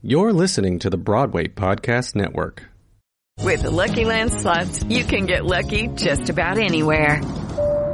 You're listening to the Broadway Podcast Network. With the Lucky Land slots, you can get lucky just about anywhere.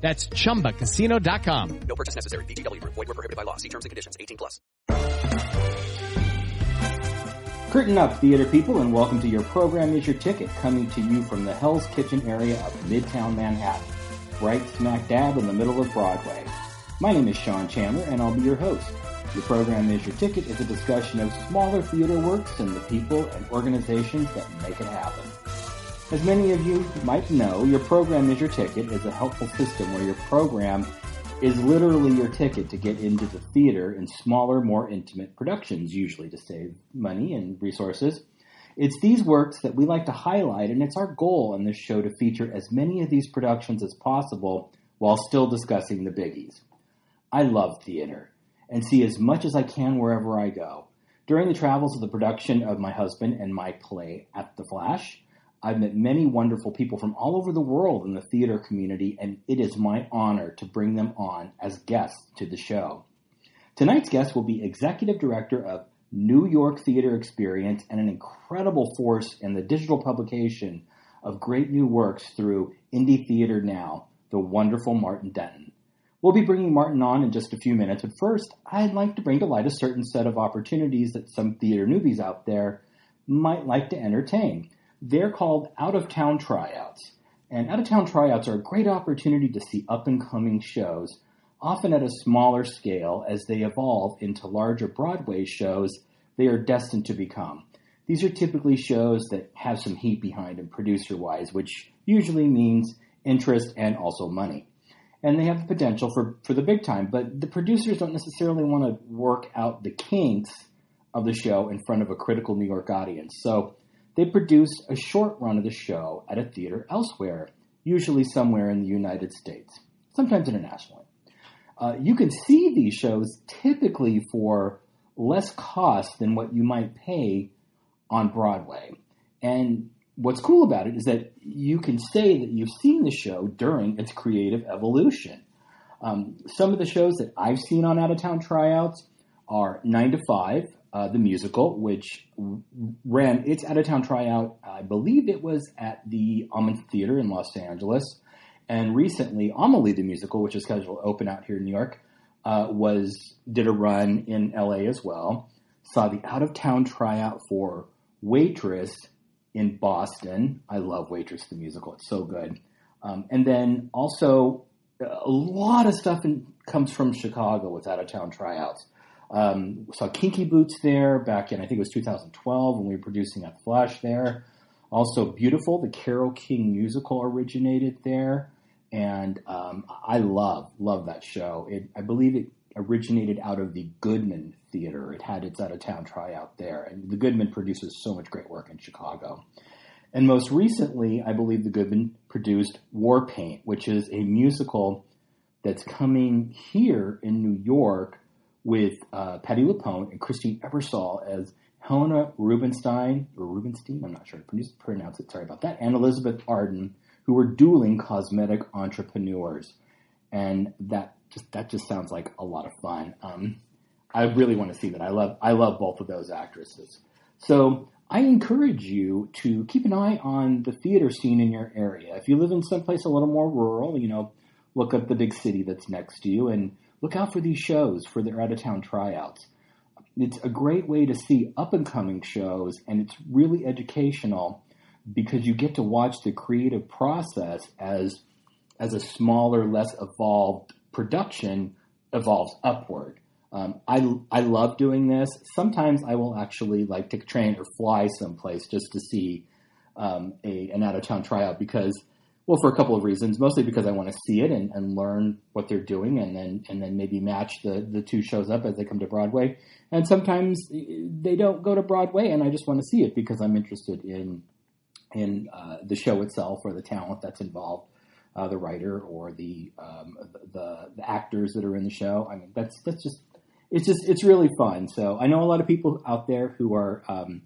That's ChumbaCasino.com. No purchase necessary. VGW Group. Void were prohibited by law. See terms and conditions. 18 plus. Curtain up, theater people, and welcome to Your Program is Your Ticket, coming to you from the Hell's Kitchen area of Midtown Manhattan, right smack dab in the middle of Broadway. My name is Sean Chandler, and I'll be your host. Your Program is Your Ticket is a discussion of smaller theater works and the people and organizations that make it happen. As many of you might know, Your Program is Your Ticket is a helpful system where your program is literally your ticket to get into the theater in smaller, more intimate productions, usually to save money and resources. It's these works that we like to highlight, and it's our goal in this show to feature as many of these productions as possible while still discussing the biggies. I love theater and see as much as I can wherever I go. During the travels of the production of my husband and my play at the Flash, I've met many wonderful people from all over the world in the theater community, and it is my honor to bring them on as guests to the show. Tonight's guest will be Executive Director of New York Theater Experience and an incredible force in the digital publication of great new works through Indie Theater Now, the wonderful Martin Denton. We'll be bringing Martin on in just a few minutes, but first, I'd like to bring to light a certain set of opportunities that some theater newbies out there might like to entertain. They're called out of town tryouts. And out of town tryouts are a great opportunity to see up and coming shows, often at a smaller scale as they evolve into larger Broadway shows they are destined to become. These are typically shows that have some heat behind them producer wise, which usually means interest and also money. And they have the potential for, for the big time, but the producers don't necessarily want to work out the kinks of the show in front of a critical New York audience. So they produced a short run of the show at a theater elsewhere, usually somewhere in the United States, sometimes internationally. Uh, you can see these shows typically for less cost than what you might pay on Broadway. And what's cool about it is that you can say that you've seen the show during its creative evolution. Um, some of the shows that I've seen on out of town tryouts are 9 to 5, uh, the musical, which ran its out of town tryout. I believe it was at the Ahmanson Theater in Los Angeles. And recently, Amelie the musical, which is scheduled to open out here in New York, uh, was did a run in LA as well. Saw the out of town tryout for Waitress in Boston. I love Waitress the musical; it's so good. Um, and then also a lot of stuff in, comes from Chicago with out of town tryouts. Um, saw Kinky Boots there back in I think it was 2012 when we were producing at Flash there. Also, Beautiful, the Carole King musical originated there, and um, I love love that show. It, I believe it originated out of the Goodman Theater. It had its out of town tryout there, and the Goodman produces so much great work in Chicago. And most recently, I believe the Goodman produced War Paint, which is a musical that's coming here in New York with uh, Patti LuPone and Christine Ebersole as Helena Rubinstein, or Rubenstein, I'm not sure to pronounce it, sorry about that, and Elizabeth Arden, who were dueling cosmetic entrepreneurs. And that just that just sounds like a lot of fun. Um, I really want to see that. I love I love both of those actresses. So I encourage you to keep an eye on the theater scene in your area. If you live in someplace a little more rural, you know, look up the big city that's next to you and look out for these shows for their out of town tryouts. It's a great way to see up and coming shows, and it's really educational because you get to watch the creative process as as a smaller, less evolved production evolves upward. Um, I I love doing this. Sometimes I will actually like take a train or fly someplace just to see um, a an out of town tryout because well for a couple of reasons. Mostly because I want to see it and, and learn what they're doing and then and then maybe match the the two shows up as they come to Broadway. And sometimes they don't go to Broadway and I just want to see it because I'm interested in in uh, the show itself or the talent that's involved. Uh, the writer or the, um, the the actors that are in the show. I mean, that's that's just it's just it's really fun. So I know a lot of people out there who are um,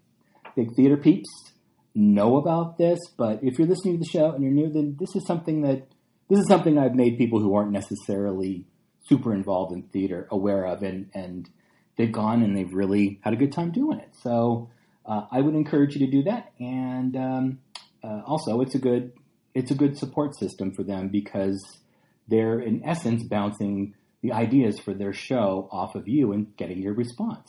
big theater peeps know about this, but if you're listening to the show and you're new, then this is something that this is something I've made people who aren't necessarily super involved in theater aware of, and and they've gone and they've really had a good time doing it. So uh, I would encourage you to do that, and um, uh, also it's a good it's a good support system for them because they're in essence bouncing the ideas for their show off of you and getting your response.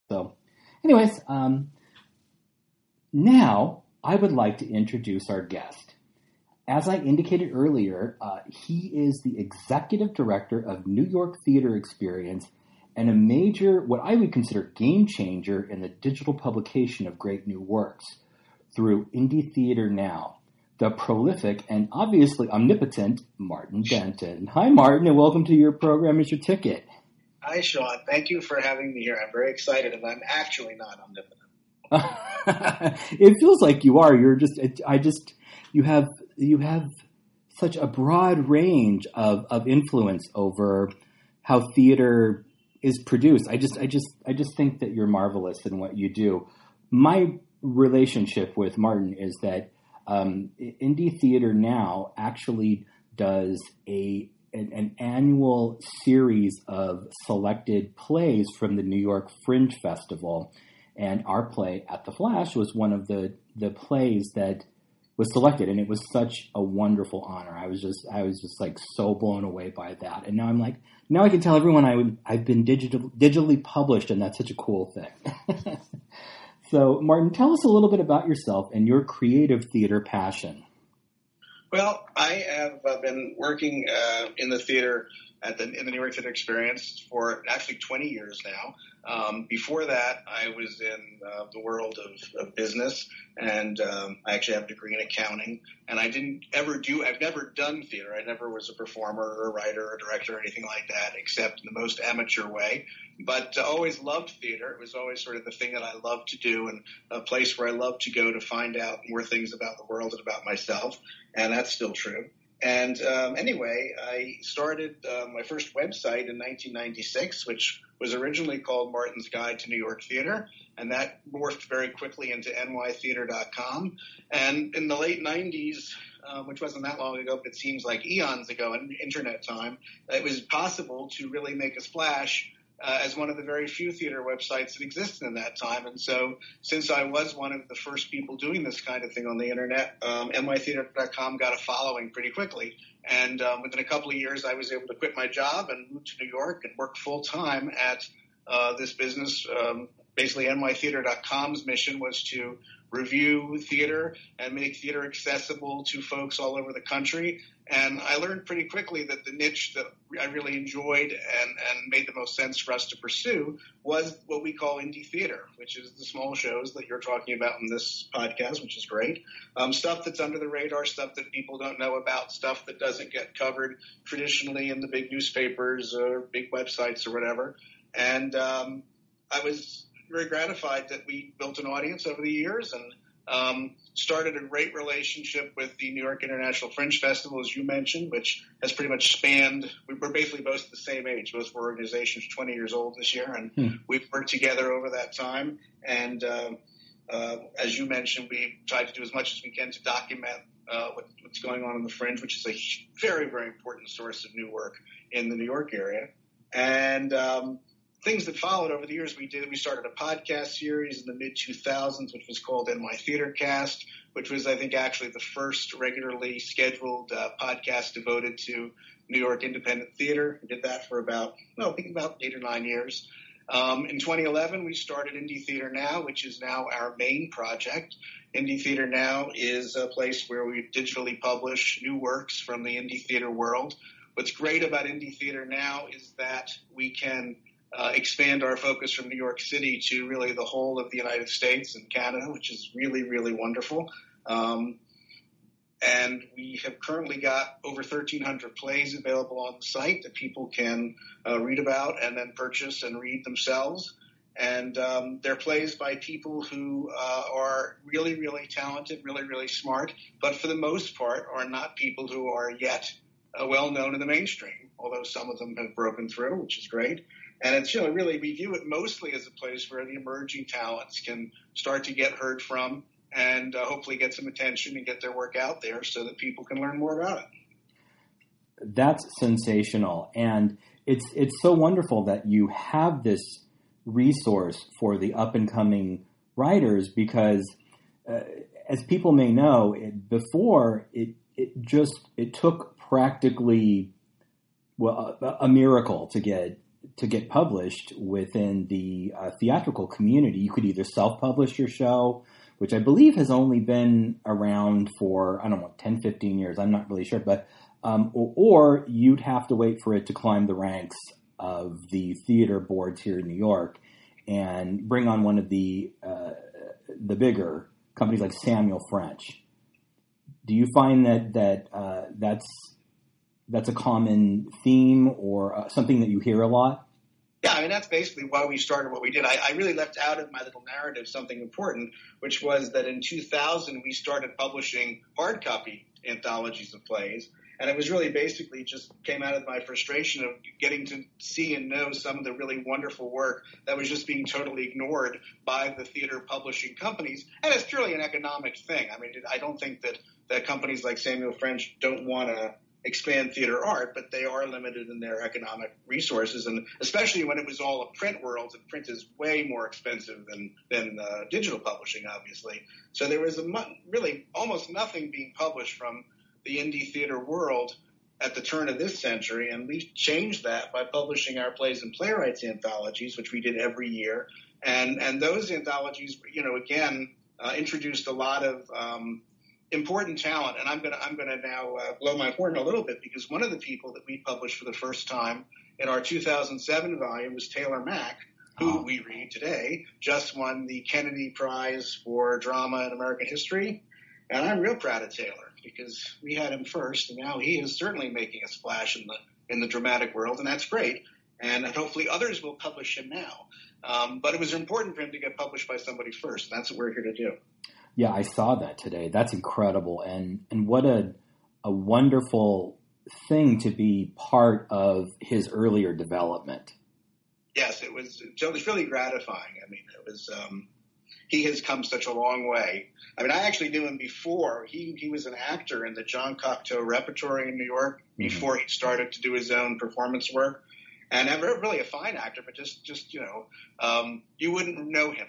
So, anyways, um, now I would like to introduce our guest. As I indicated earlier, uh, he is the executive director of New York Theater Experience and a major, what I would consider game changer in the digital publication of great new works through Indie Theater Now, the prolific and obviously omnipotent Martin Denton. Hi, Martin, and welcome to your program Is Your Ticket. Hi, Sean. Thank you for having me here. I'm very excited, and I'm actually not omnipotent. it feels like you are. You're just. I just. You have. You have such a broad range of, of influence over how theater is produced. I just, I just, I just think that you're marvelous in what you do. My relationship with Martin is that um, Indie Theater now actually does a an, an, annual series of selected plays from the New York Fringe Festival, and our play at the Flash was one of the the plays that was selected, and it was such a wonderful honor. I was just I was just like so blown away by that, and now I'm like now I can tell everyone I would, I've been digital, digitally published, and that's such a cool thing. so, Martin, tell us a little bit about yourself and your creative theater passion. Well, I have uh, been working uh, in the theater at the in the New York Theater Experience for actually 20 years now. Um, before that, I was in uh, the world of, of business, and um, I actually have a degree in accounting. And I didn't ever do. I've never done theater. I never was a performer or a writer or a director or anything like that, except in the most amateur way. But uh, always loved theater. It was always sort of the thing that I loved to do, and a place where I loved to go to find out more things about the world and about myself. And that's still true. And um, anyway, I started uh, my first website in 1996, which was originally called Martin's Guide to New York Theater, and that morphed very quickly into nytheater.com. And in the late 90s, uh, which wasn't that long ago, but it seems like eons ago in internet time, it was possible to really make a splash uh, as one of the very few theater websites that existed in that time. And so, since I was one of the first people doing this kind of thing on the internet, um, nytheater.com got a following pretty quickly. And um, within a couple of years, I was able to quit my job and move to New York and work full time at uh, this business. Um, basically, nytheater.com's mission was to review theater and make theater accessible to folks all over the country. And I learned pretty quickly that the niche that I really enjoyed and, and made the most sense for us to pursue was what we call indie theater, which is the small shows that you're talking about in this podcast, which is great. Um, stuff that's under the radar, stuff that people don't know about, stuff that doesn't get covered traditionally in the big newspapers or big websites or whatever. And um, I was very gratified that we built an audience over the years and um, started a great relationship with the New York International Fringe Festival, as you mentioned, which has pretty much spanned. We were basically both the same age. Both were organizations 20 years old this year, and hmm. we've worked together over that time. And uh, uh, as you mentioned, we tried to do as much as we can to document uh, what, what's going on in the Fringe, which is a very, very important source of new work in the New York area. And um, things that followed over the years, we did. We started a podcast series in the mid 2000s, which was called NY Theater Cast, which was, I think, actually the first regularly scheduled uh, podcast devoted to New York independent theater. We did that for about, well, I think about eight or nine years. Um, in 2011, we started Indie Theater Now, which is now our main project. Indie Theater Now is a place where we digitally publish new works from the indie theater world. What's great about Indie Theater Now is that we can uh, expand our focus from New York City to really the whole of the United States and Canada, which is really, really wonderful. Um, and we have currently got over 1,300 plays available on the site that people can uh, read about and then purchase and read themselves. And um, they're plays by people who uh, are really, really talented, really, really smart, but for the most part are not people who are yet uh, well known in the mainstream, although some of them have broken through, which is great. And it's, really, we view it mostly as a place where the emerging talents can start to get heard from and uh, hopefully get some attention and get their work out there so that people can learn more about it. That's sensational, and it's it's so wonderful that you have this resource for the up and coming writers because, uh, as people may know, it, before it it just it took practically well a, a miracle to get to get published within the uh, theatrical community. You could either self publish your show which I believe has only been around for, I don't know, 10, 15 years. I'm not really sure. But, um, or, or, you'd have to wait for it to climb the ranks of the theater boards here in New York and bring on one of the, uh, the bigger companies like Samuel French. Do you find that, that, uh, that's, that's a common theme or uh, something that you hear a lot? Yeah, I mean that's basically why we started what we did. I, I, really left out of my little narrative something important, which was that in 2000 we started publishing hard copy anthologies of plays, and it was really basically just came out of my frustration of getting to see and know some of the really wonderful work that was just being totally ignored by the theater publishing companies, and it's purely an economic thing. I mean, I don't think that that companies like Samuel French don't want to expand theater art, but they are limited in their economic resources, and especially when it was all a print world, and print is way more expensive than than uh, digital publishing, obviously. So there was a really almost nothing being published from the indie theater world at the turn of this century, and we changed that by publishing our plays and playwrights anthologies, which we did every year, and and those anthologies, you know, again. Uh, introduced a lot of um, important talent, and I'm gonna I'm gonna now uh, blow my horn a little bit because one of the people that we published for the first time in our 2007 volume was Taylor Mac, who oh. we read today just won the Kennedy Prize for Drama in American History, and I'm real proud of Taylor because we had him first, and now he is certainly making a splash in the in the dramatic world, and that's great. And hopefully others will publish him now. Um, but it was important for him to get published by somebody first. And that's what we're here to do. Yeah, I saw that today. That's incredible, and and what a a wonderful thing to be part of his earlier development. Yes, it was. So It was really gratifying. I mean, it was. Um, he has come such a long way. I mean, I actually knew him before. He he was an actor in the Jean Cocteau Repertory in New York mm-hmm. before he started to do his own performance work and I'm really a fine actor, but just just you know, um, you wouldn't know him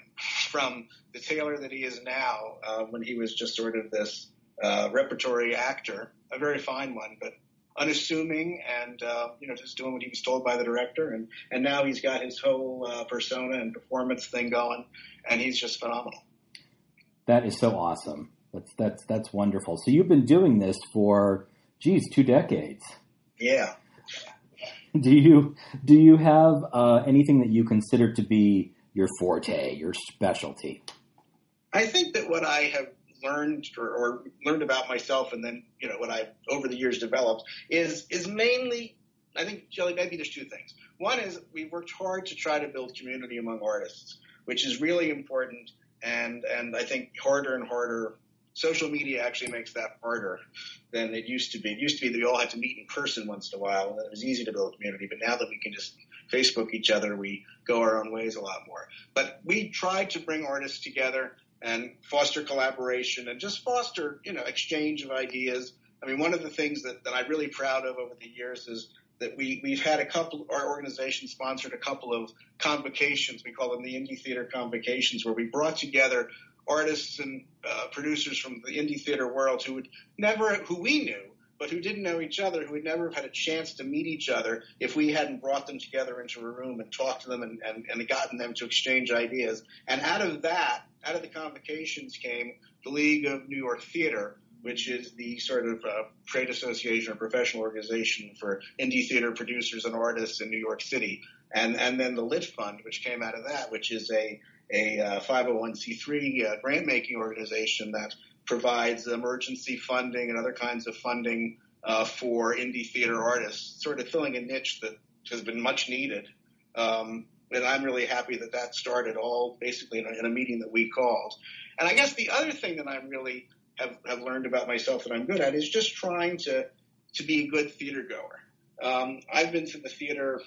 from the Taylor that he is now uh, when he was just sort of this uh, repertory actor, a very fine one, but unassuming and uh, you know just doing what he was told by the director, and and now he's got his whole uh, persona and performance thing going, and he's just phenomenal. That is so awesome. That's that's that's wonderful. So you've been doing this for geez, two decades. Yeah. do you do you have uh, anything that you consider to be your forte, your specialty? I think that what I have learned or, or, learned about myself, and then you know what I've over the years developed is is mainly. I think Jelly, maybe there's two things. One is we worked hard to try to build community among artists, which is really important, and and I think harder and harder social media actually makes that harder than it used to be. It used to be that we all had to meet in person once in a while, and it was easy to build a community. But now that we can just Facebook each other, we go our own ways a lot more. But we tried to bring artists together and foster collaboration and just foster, you know, exchange of ideas. I mean, one of the things that, that I'm really proud of over the years is that we, we've had a couple, our organization sponsored a couple of convocations. We call them the Indie Theater Convocations, where we brought together artists and uh, producers from the indie theater world who would never, who we knew, but who didn't know each other, who would never have had a chance to meet each other if we hadn't brought them together into a room and talked to them and, and, and gotten them to exchange ideas. And out of that, out of the convocations came the League of New York Theater, which is the sort of uh, trade association or professional organization for indie theater producers and artists in New York City. And, and then the Lit Fund, which came out of that, which is a, a uh, 501c3 uh, grant making organization that provides emergency funding and other kinds of funding uh, for indie theater artists, sort of filling a niche that has been much needed. Um, and I'm really happy that that started all basically in a, in a, meeting that we called. And I guess the other thing that I really have, have learned about myself that I'm good at is just trying to to be a good theater goer. Um, I've been to the theater.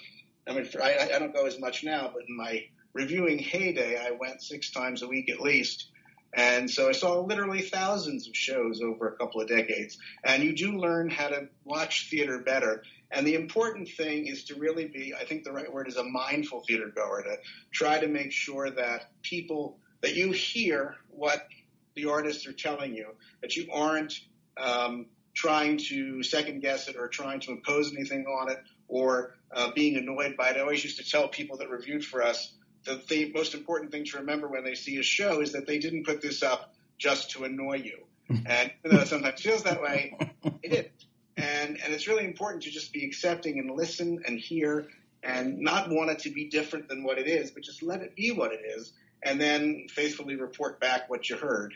I mean, for, I, I don't go as much now, but in my reviewing heyday, I went six times a week at least. And so I saw literally thousands of shows over a couple of decades. And you do learn how to watch theater better. And the important thing is to really be, I think the right word is a mindful theater goer, to try to make sure that people, that you hear what the artists are telling you, that you aren't um, trying to second guess it or trying to impose anything on it or uh, being annoyed by it. I always used to tell people that reviewed for us the, the most important thing to remember when they see a show is that they didn't put this up just to annoy you. and even though it sometimes feels that way, it didn't. And, and it's really important to just be accepting and listen and hear and not want it to be different than what it is, but just let it be what it is and then faithfully report back what you heard.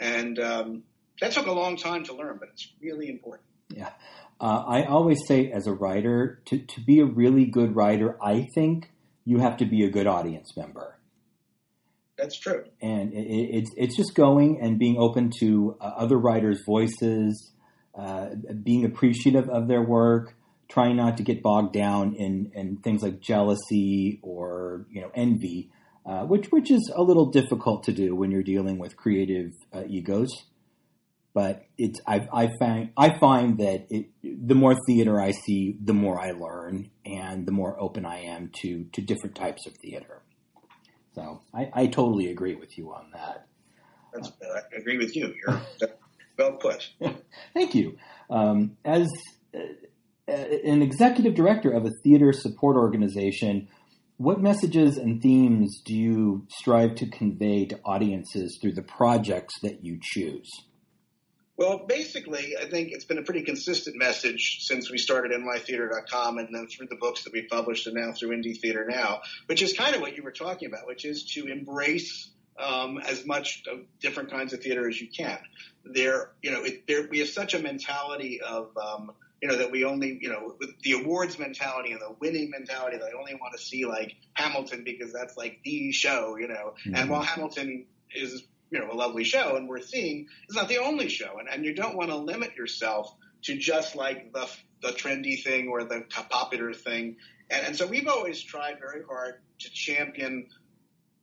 And um, that took a long time to learn, but it's really important. Yeah. Uh, I always say, as a writer, to, to be a really good writer, I think you have to be a good audience member. That's true. And it, it, it's it's just going and being open to uh, other writers' voices, uh, being appreciative of their work, trying not to get bogged down in, in things like jealousy or you know envy, uh, which which is a little difficult to do when you're dealing with creative uh, egos. But it's I, I find I find that it, the more theater I see, the more I learn, and the more open I am to to different types of theater. So I, I totally agree with you on that. That's, I agree with you. You're well put. Thank you. Um, as uh, an executive director of a theater support organization, what messages and themes do you strive to convey to audiences through the projects that you choose? Well, basically, I think it's been a pretty consistent message since we started nytheater.com and then through the books that we published and now through Indie Theater Now, which is kind of what you were talking about, which is to embrace um, as much of different kinds of theater as you can. There, you know, it, there, we have such a mentality of, um, you know, that we only, you know, with the awards mentality and the winning mentality that I only want to see like Hamilton because that's like the show, you know. Mm-hmm. And while Hamilton is you know, a lovely show and we're seeing, it's not the only show. And, and you don't want to limit yourself to just like the, the trendy thing or the popular thing. And, and so we've always tried very hard to champion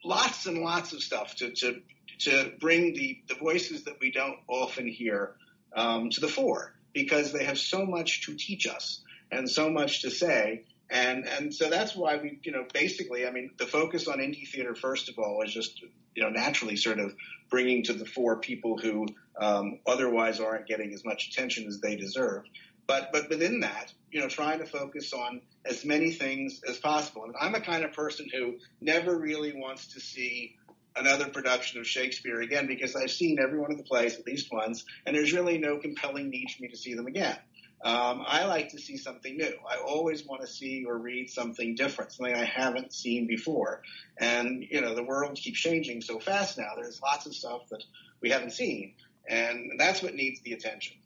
lots and lots of stuff to, to, to bring the, the voices that we don't often hear um, to the fore because they have so much to teach us and so much to say. And and so that's why we, you know, basically, I mean, the focus on indie theater first of all is just, you know, naturally sort of bringing to the fore people who um, otherwise aren't getting as much attention as they deserve. But but within that, you know, trying to focus on as many things as possible. And I'm the kind of person who never really wants to see another production of Shakespeare again because I've seen every one of the plays at least once, and there's really no compelling need for me to see them again. Um, I like to see something new. I always want to see or read something different, something I haven't seen before. And, you know, the world keeps changing so fast now. There's lots of stuff that we haven't seen. And that's what needs the attention.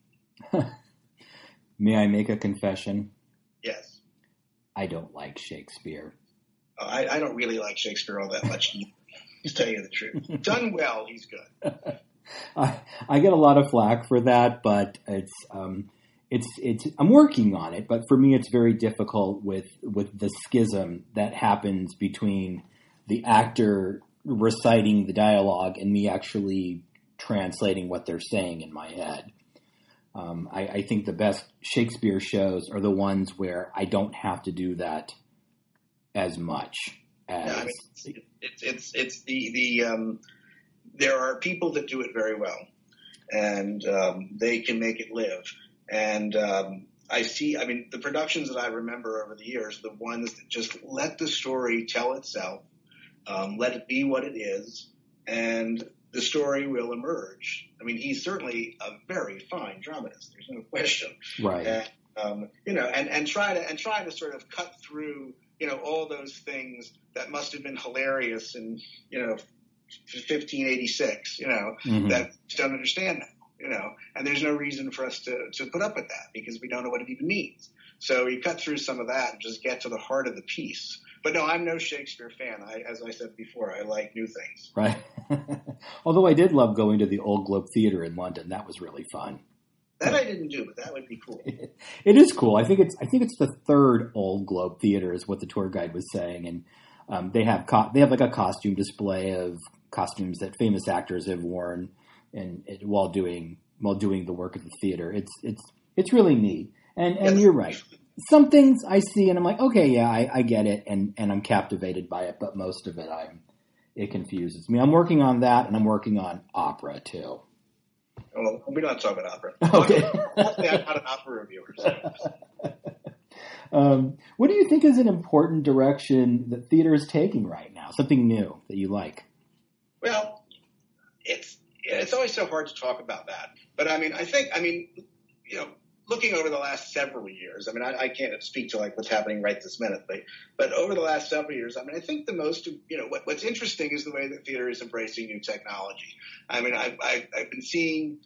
May I make a confession? Yes. I don't like Shakespeare. Oh, I, I, don't really like Shakespeare all that much. to tell you the truth. Done well, he's good. I, I get a lot of flack for that, but it's um, it's it's I'm working on it, but for me it's very difficult with with the schism that happens between the actor reciting the dialogue and me actually translating what they're saying in my head. Um, I, I, think the best Shakespeare shows are the ones where I don't have to do that as much as. Yeah, I mean, it's, it's, it's the the um, there are people that do it very well, and um, they can make it live. And um, I see, I mean, the productions that I remember over the years, the ones that just let the story tell itself, um, let it be what it is, and the story will emerge. I mean, he's certainly a very fine dramatist. There's no question. Right. And, um, you know, and, and try to and try to sort of cut through, you know, all those things that must have been hilarious in, you know, 1586. You know, mm-hmm. that don't understand now. You know, and there's no reason for us to to put up with that because we don't know what it even means. So you cut through some of that and just get to the heart of the piece. But no, I'm no Shakespeare fan. I, as I said before, I like new things. Right. Although I did love going to the Old Globe Theatre in London. That was really fun. That I didn't do, but that would be cool. it is cool. I think it's I think it's the third Old Globe Theater is what the tour guide was saying, and um, they have co- they have like a costume display of costumes that famous actors have worn and, while doing while doing the work of the theater. It's it's it's really neat. And and yes. you're right some things I see and I'm like, okay, yeah, I, I get it, and and I'm captivated by it. But most of it, I'm it confuses me. I'm working on that, and I'm working on opera too. Well, we don't talk about opera. Okay, I'm not an opera reviewer. So. um, what do you think is an important direction that theater is taking right now? Something new that you like? Well, it's it's always so hard to talk about that. But I mean, I think I mean, you know, looking over the last several years, I mean, I, I, can't speak to like what's happening right this minute, but, but over the last several years, I mean, I think the most, you know, what, what's interesting is the way that theater is embracing new technology. I mean, I've, I've, I've been seeing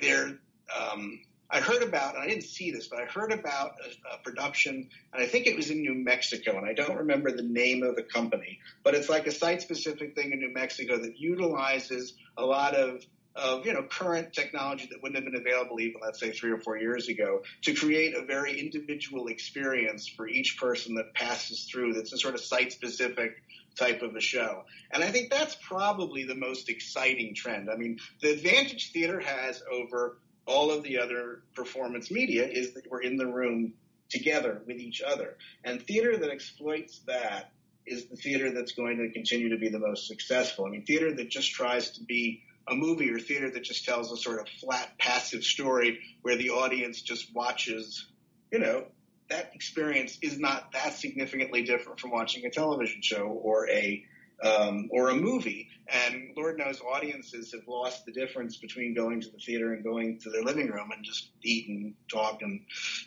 there, um, I heard about, and I didn't see this, but I heard about a, a, production, and I think it was in New Mexico, and I don't remember the name of the company, but it's like a site specific thing in New Mexico that utilizes a lot of of you know current technology that wouldn't have been available even let's say three or four years ago to create a very individual experience for each person that passes through that's a sort of site specific type of a show. And i think that's probably the most exciting trend. I mean the advantage theater has over all of the other performance media is that we're in the room together with each other. And theater that exploits that is the theater that's going to continue to be the most successful. I mean theater that just tries to be a movie or theater that just tells a sort of flat, passive story where the audience just watches, you know, that experience is not that significantly different from watching a television show or a um, or a movie. And Lord knows audiences have lost the difference between going to the theater and going to their living room and just eat and talk and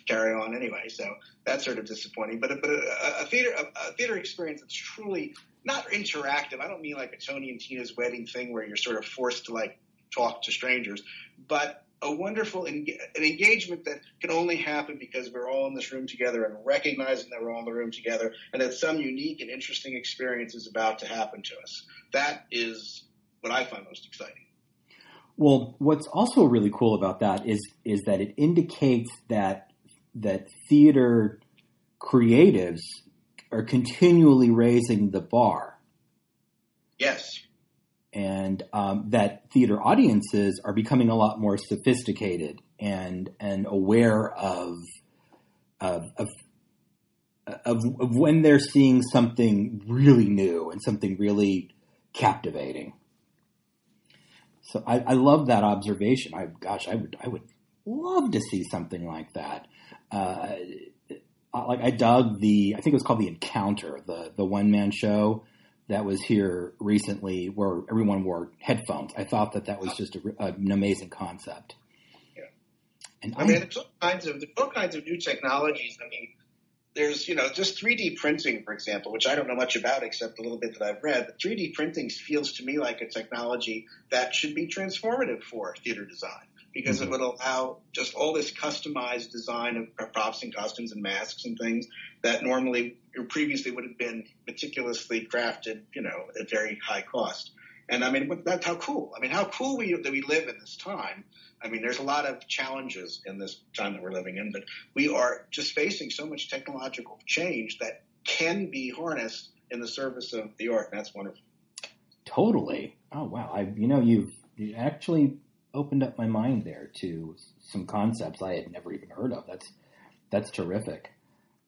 carry on anyway. So that's sort of disappointing. But but a, a theater a, a theater experience that's truly not interactive. I don't mean like a Tony and Tina's wedding thing where you're sort of forced to like talk to strangers, but a wonderful en- an engagement that can only happen because we're all in this room together and recognizing that we're all in the room together and that some unique and interesting experience is about to happen to us. That is what I find most exciting. Well, what's also really cool about that is is that it indicates that that theater creatives are continually raising the bar. Yes. And um, that theater audiences are becoming a lot more sophisticated and and aware of of, of of, of when they're seeing something really new and something really captivating. So I, I love that observation. I gosh, I would I would love to see something like that. Uh, like I dug the I think it was called the Encounter, the the one man show that was here recently where everyone wore headphones. I thought that that was just a, an amazing concept. Yeah, and I mean, there's all kinds of there's all kinds of new technologies. I mean, there's you know just 3D printing, for example, which I don't know much about except a little bit that I've read. But 3D printing feels to me like a technology that should be transformative for theater design because mm-hmm. it would allow just all this customized design of props and costumes and masks and things that normally or previously would have been meticulously crafted, you know, at very high cost. And I mean, that's how cool. I mean, how cool we, that we live in this time. I mean, there's a lot of challenges in this time that we're living in, but we are just facing so much technological change that can be harnessed in the service of the art. That's wonderful. Totally. Oh wow! I you know you've you actually opened up my mind there to some concepts I had never even heard of. That's that's terrific.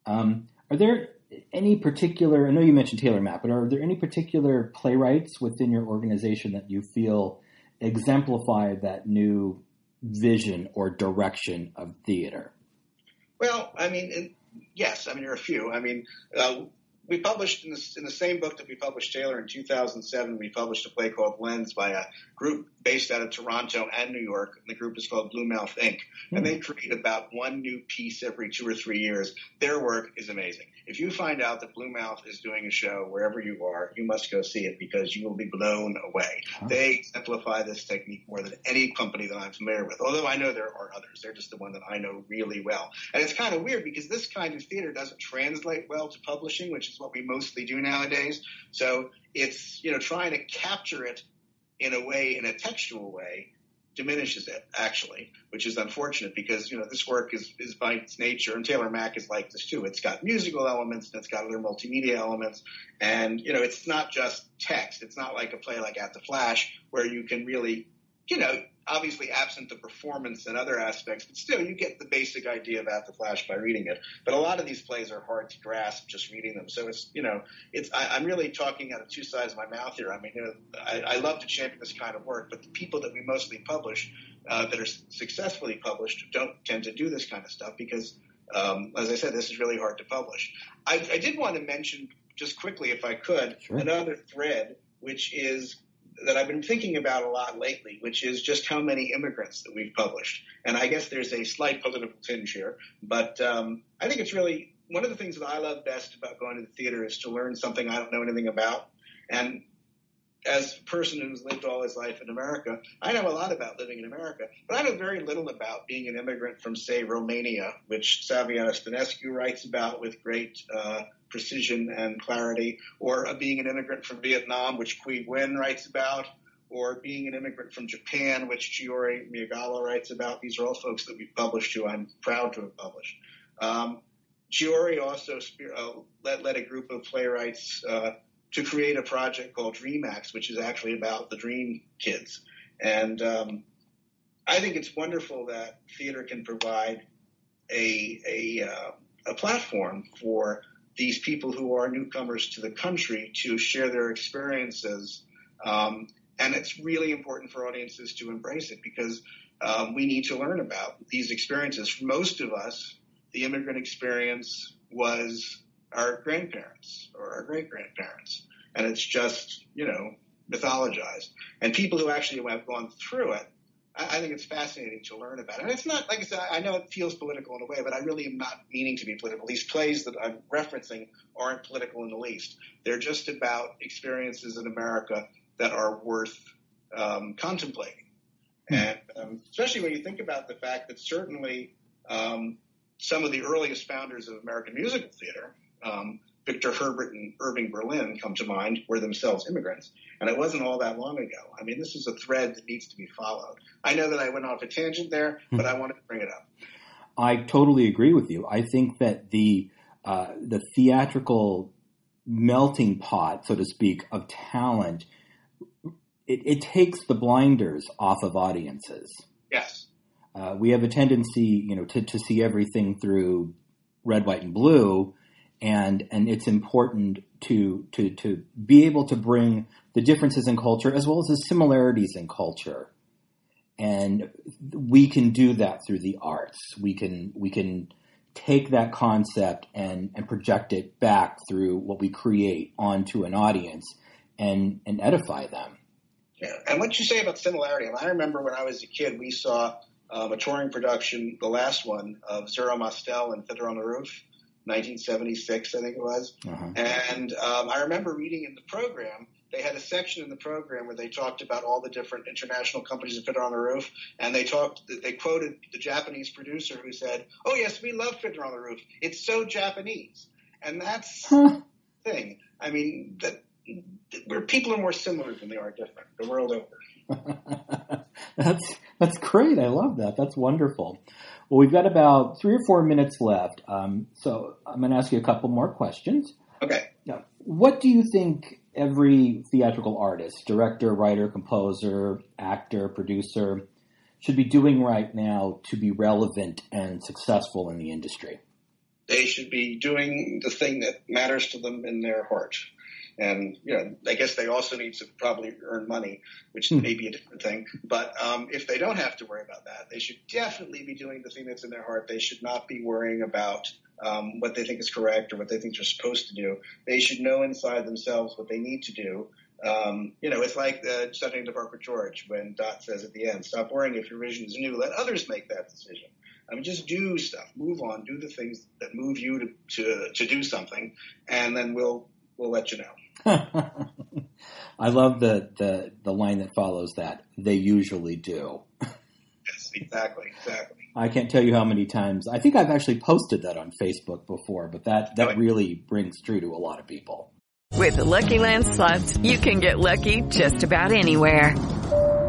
Um, are there any particular? I know you mentioned Taylor Mac, but are there any particular playwrights within your organization that you feel exemplify that new vision or direction of theater? Well, I mean, yes. I mean, there are a few. I mean, uh, we published in the, in the, same book that we published Taylor in 2007. We published a play called Lens by a group based out of Toronto and New York. And the group is called Blue Mouth Inc. And they hmm. create about one new piece every two or three years. Their work is amazing. If you find out that Blue Mouth is doing a show wherever you are, you must go see it because you will be blown away. Huh. They exemplify this technique more than any company that I'm familiar with. Although I know there are others, they're just the one that I know really well. And it's kind of weird because this kind of theater doesn't translate well to publishing, which is what we mostly do nowadays. So it's you know trying to capture it in a way, in a textual way, diminishes it actually, which is unfortunate because you know this work is is by its nature, and Taylor Mac is like this too. It's got musical elements and it's got other multimedia elements, and you know it's not just text. It's not like a play like At the Flash where you can really, you know, obviously absent the performance and other aspects, but still you get the basic idea of At the Flash by reading it. But a lot of these plays are hard to grasp just reading them. So it's you know it's I, I'm really talking out of two sides of my mouth here. I mean you know, I, I love to champion this kind of work, but the people that we mostly publish uh, that are successfully published don't tend to do this kind of stuff because. Um, as I said, this is really hard to publish. I, I did want to mention just quickly, if I could, sure. another thread, which is that I've been thinking about a lot lately, which is just how many immigrants that we've published. And I guess there's a slight political tinge here, but um, I think it's really one of the things that I love best about going to the theater is to learn something I don't know anything about. And as a person who's lived all his life in America, I know a lot about living in America, but I know very little about being an immigrant from, say, Romania, which Saviana Stănescu writes about with great uh, precision and clarity, or uh, being an immigrant from Vietnam, which Qui Nguyen writes about, or being an immigrant from Japan, which Chiori Miyagawa writes about. These are all folks that we've published who I'm proud to have published. Um, Chiori also uh, led, led, a group of playwrights uh, to create a project called DreamActs, which is actually about the Dream Kids. And um, I think it's wonderful that theater can provide a a, uh, a platform for these people who are newcomers to the country to share their experiences. Um, and it's really important for audiences to embrace it because um, we need to learn about these experiences. For most of us, the immigrant experience was our grandparents or our great grandparents. And it's just, you know, mythologized. And people who actually have gone through it, I, I think it's fascinating to learn about. It. And it's not, like I said, I know it feels political in a way, but I really am not meaning to be political. These plays that I'm referencing aren't political in the least. They're just about experiences in America that are worth um, contemplating. Hmm. And um, especially when you think about the fact that certainly um, some of the earliest founders of American musical theater, um, Victor Herbert and Irving Berlin come to mind, were themselves immigrants. And it wasn't all that long ago. I mean, this is a thread that needs to be followed. I know that I went off a tangent there, but I wanted to bring it up. I totally agree with you. I think that the uh, the theatrical melting pot, so to speak, of talent, it, it takes the blinders off of audiences. Yes. Uh, we have a tendency, you know, to, to see everything through red, white, and blue, and and it's important to to to be able to bring the differences in culture as well as the similarities in culture. And we can do that through the arts. We can we can take that concept and and project it back through what we create onto an audience and and edify them. Yeah. And what you say about similarity? I remember when i was a kid we saw um, a touring production the last one of Zero Mostel and Fiddler on the Roof 1976, I think it was. Uh-huh. And um, I remember reading in the program, they had a section in the program where they talked about all the different international companies that Fiddler on the Roof, and they talked, they quoted the Japanese producer who said, "Oh yes, we love Fiddler on the Roof. It's so Japanese," and that's huh. the thing. I mean, that where people are more similar than they are different the world over. that's that's great. I love that. That's wonderful. Well, we've got about three or four minutes left, um, so I'm going to ask you a couple more questions. Okay. Now, what do you think every theatrical artist, director, writer, composer, actor, producer, should be doing right now to be relevant and successful in the industry? They should be doing the thing that matters to them in their heart. And, you know, I guess they also need to probably earn money, which Hmm. may be a different thing. But um, if they don't have to worry about that, they should definitely be doing the thing that's in their heart. They should not be worrying about um, what they think is correct or what they think they're supposed to do. They should know inside themselves what they need to do. Um, you know, it's like the Sunday in the Park with George when Dot says at the end, stop worrying if your vision is new, let others make that decision. I mean, just do stuff, move on, do the things that move you to, to, to do something, and then we'll, we'll let you know. I love the, the, the line that follows that. They usually do. Yes, exactly, exactly. I can't tell you how many times. I think I've actually posted that on Facebook before, but that, that really brings true to a lot of people. With the Lucky Land slots, you can get lucky just about anywhere.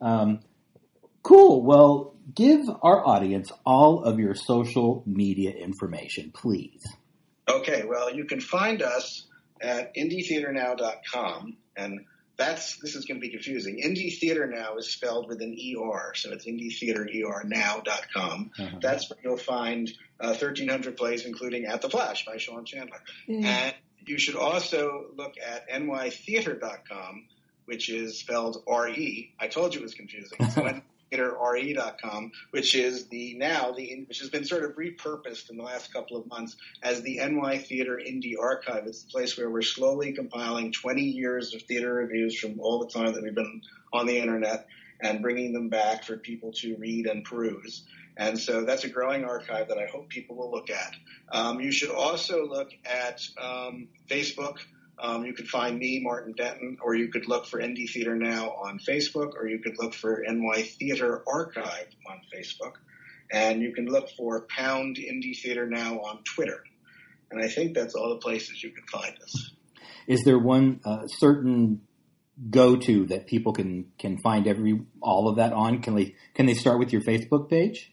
Um, cool. Well, give our audience all of your social media information, please. Okay, well, you can find us at indietheaternow.com, and that's this is going to be confusing. Indie Theater Now is spelled with an ER, so it's indietheaternow.com. Uh-huh. That's where you'll find uh, 1,300 plays, including At the Flash by Sean Chandler. And you should also look at nytheatre.com, which is spelled R-E. I told you it was confusing. So theaterre.com, which is the now the which has been sort of repurposed in the last couple of months as the NY Theater Indie Archive. It's the place where we're slowly compiling 20 years of theater reviews from all the time that we've been on the internet and bringing them back for people to read and peruse. And so that's a growing archive that I hope people will look at. Um, you should also look at um, Facebook. Um, you could find me, Martin Denton, or you could look for Indie Theater Now on Facebook, or you could look for NY Theater Archive on Facebook, and you can look for Pound Indie Theater Now on Twitter. And I think that's all the places you can find us. Is there one uh, certain go-to that people can can find every all of that on? Can they can they start with your Facebook page?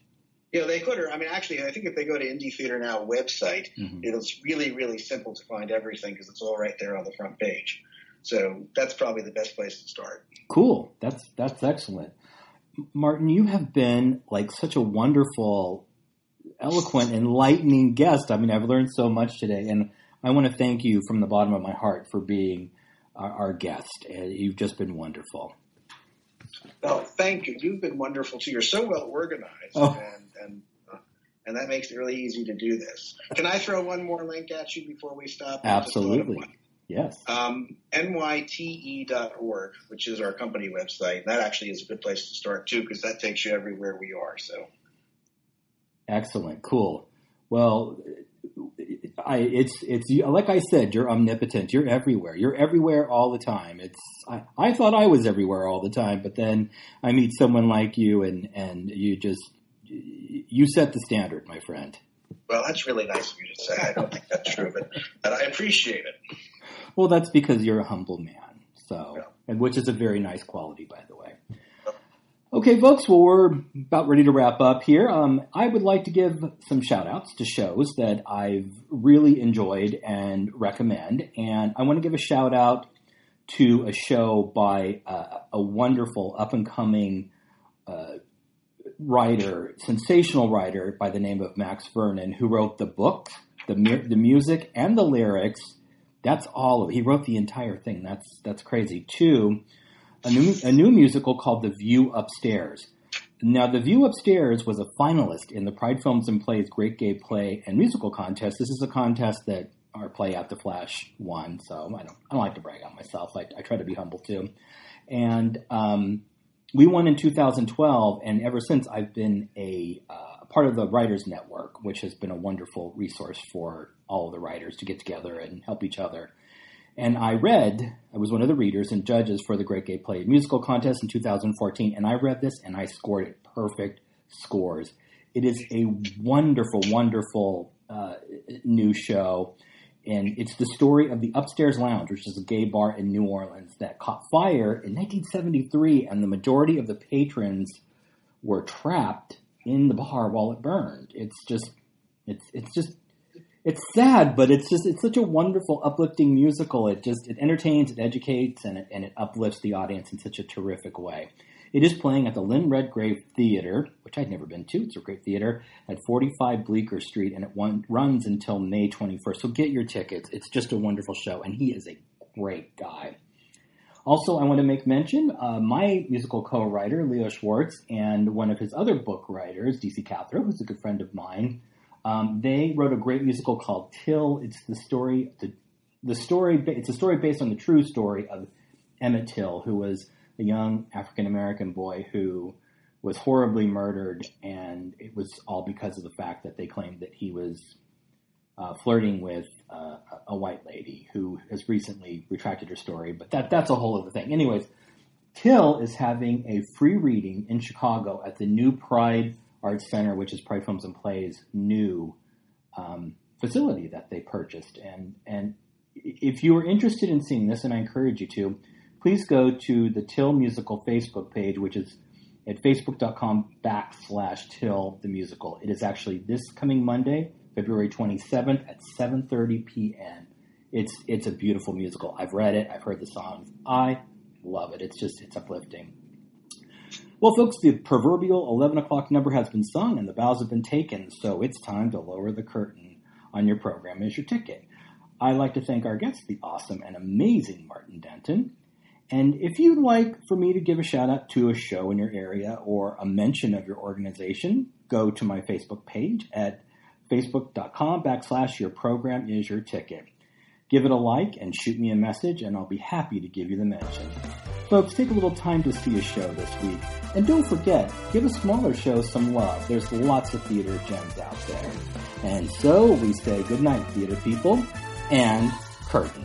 Yeah, they could. Or I mean, actually, I think if they go to Indie Theater Now website, mm-hmm. it's really, really simple to find everything because it's all right there on the front page. So that's probably the best place to start. Cool. That's that's excellent. Martin, you have been like such a wonderful, eloquent, enlightening guest. I mean, I've learned so much today, and I want to thank you from the bottom of my heart for being our, our guest. You've just been wonderful. Well, thank you. You've been wonderful too. You're so well organized, Oh. and and uh, and that makes it really easy to do this. Can I throw one more link at you before we stop? I just thought of Absolutely. Yes. Um, nyte.org, which is our company website. That actually is a good place to start too, because that takes you everywhere we are. So Excellent. Cool. Well, I, it's it's like I said, you're omnipotent. You're everywhere. You're everywhere all the time. It's I, I thought I was everywhere all the time, but then I meet someone like you, and and you just you set the standard, my friend. Well, that's really nice of you to say. I don't think that's true, but, but I appreciate it. Well, that's because you're a humble man. So, and which is a very nice quality, by the way. Okay, folks. Well, we're about ready to wrap up here. Um, I would like to give some shout outs to shows that I've really enjoyed and recommend. And I want to give a shout out to a show by uh, a wonderful up and coming uh, writer, sensational writer by the name of Max Vernon, who wrote the book, the the music, and the lyrics. That's all of it. He wrote the entire thing. That's that's crazy. Two, a new a new musical called The View Upstairs. Now, The View Upstairs was a finalist in the Pride Films and Plays Great Gay Play and Musical Contest. This is a contest that our play At the Flash won, so I don't I don't like to brag on myself. I, I try to be humble too. And um, we won in 2012, and ever since I've been a uh, part of the Writers Network, which has been a wonderful resource for all of the writers to get together and help each other. And I read, I was one of the readers and judges for the Great Gay Play musical contest in 2014, and I read this and I scored it perfect scores. It is a wonderful, wonderful uh, new show. And it's the story of the Upstairs Lounge, which is a gay bar in New Orleans that caught fire in 1973, and the majority of the patrons were trapped in the bar while it burned. It's just, it's, it's just it's sad, but it's just it's such a wonderful, uplifting musical. It just it entertains, it educates, and it, and it uplifts the audience in such a terrific way. It is playing at the Lynn Redgrave Theater, which I'd never been to. It's a great theater at 45 Bleecker Street, and it one, runs until May 21st. So get your tickets. It's just a wonderful show, and he is a great guy. Also, I want to make mention uh, my musical co-writer Leo Schwartz and one of his other book writers, DC Cathro, who's a good friend of mine. Um, they wrote a great musical called Till. It's the story, the, the story, it's a story based on the true story of Emmett Till, who was a young African American boy who was horribly murdered, and it was all because of the fact that they claimed that he was uh, flirting with uh, a white lady who has recently retracted her story. But that that's a whole other thing. Anyways, Till is having a free reading in Chicago at the new Pride Arts Center, which is Pride Films and Plays' new um, facility that they purchased. And and if you are interested in seeing this, and I encourage you to, please go to the Till Musical Facebook page, which is at facebook.com backslash Till the Musical. It is actually this coming Monday, February 27th at 7.30 p.m. It's, it's a beautiful musical. I've read it. I've heard the songs. I love it. It's just, it's uplifting. Well, folks, the proverbial 11 o'clock number has been sung and the bows have been taken, so it's time to lower the curtain on your program as your ticket. I'd like to thank our guest, the awesome and amazing Martin Denton. And if you'd like for me to give a shout out to a show in your area or a mention of your organization, go to my Facebook page at facebook.com backslash your program is your ticket. Give it a like and shoot me a message, and I'll be happy to give you the mention. Folks, take a little time to see a show this week. And don't forget, give a smaller show some love. There's lots of theater gems out there. And so we say goodnight, theater people, and curtain.